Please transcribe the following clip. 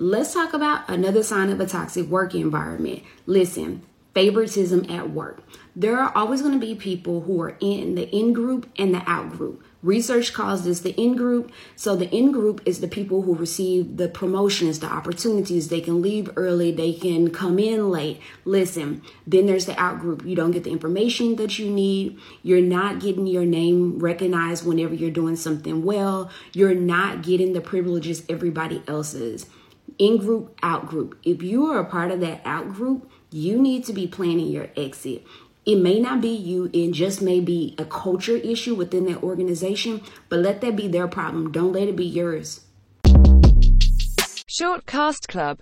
let's talk about another sign of a toxic work environment. Listen, favoritism at work. There are always going to be people who are in the in group and the out group. Research calls this the in group. So the in group is the people who receive the promotions, the opportunities. They can leave early, they can come in late. Listen, then there's the out group. You don't get the information that you need. You're not getting your name recognized whenever you're doing something well. You're not getting the privileges everybody else is. In group, out group. If you are a part of that out group, you need to be planning your exit. It may not be you, it just may be a culture issue within that organization, but let that be their problem. Don't let it be yours. Short Cast Club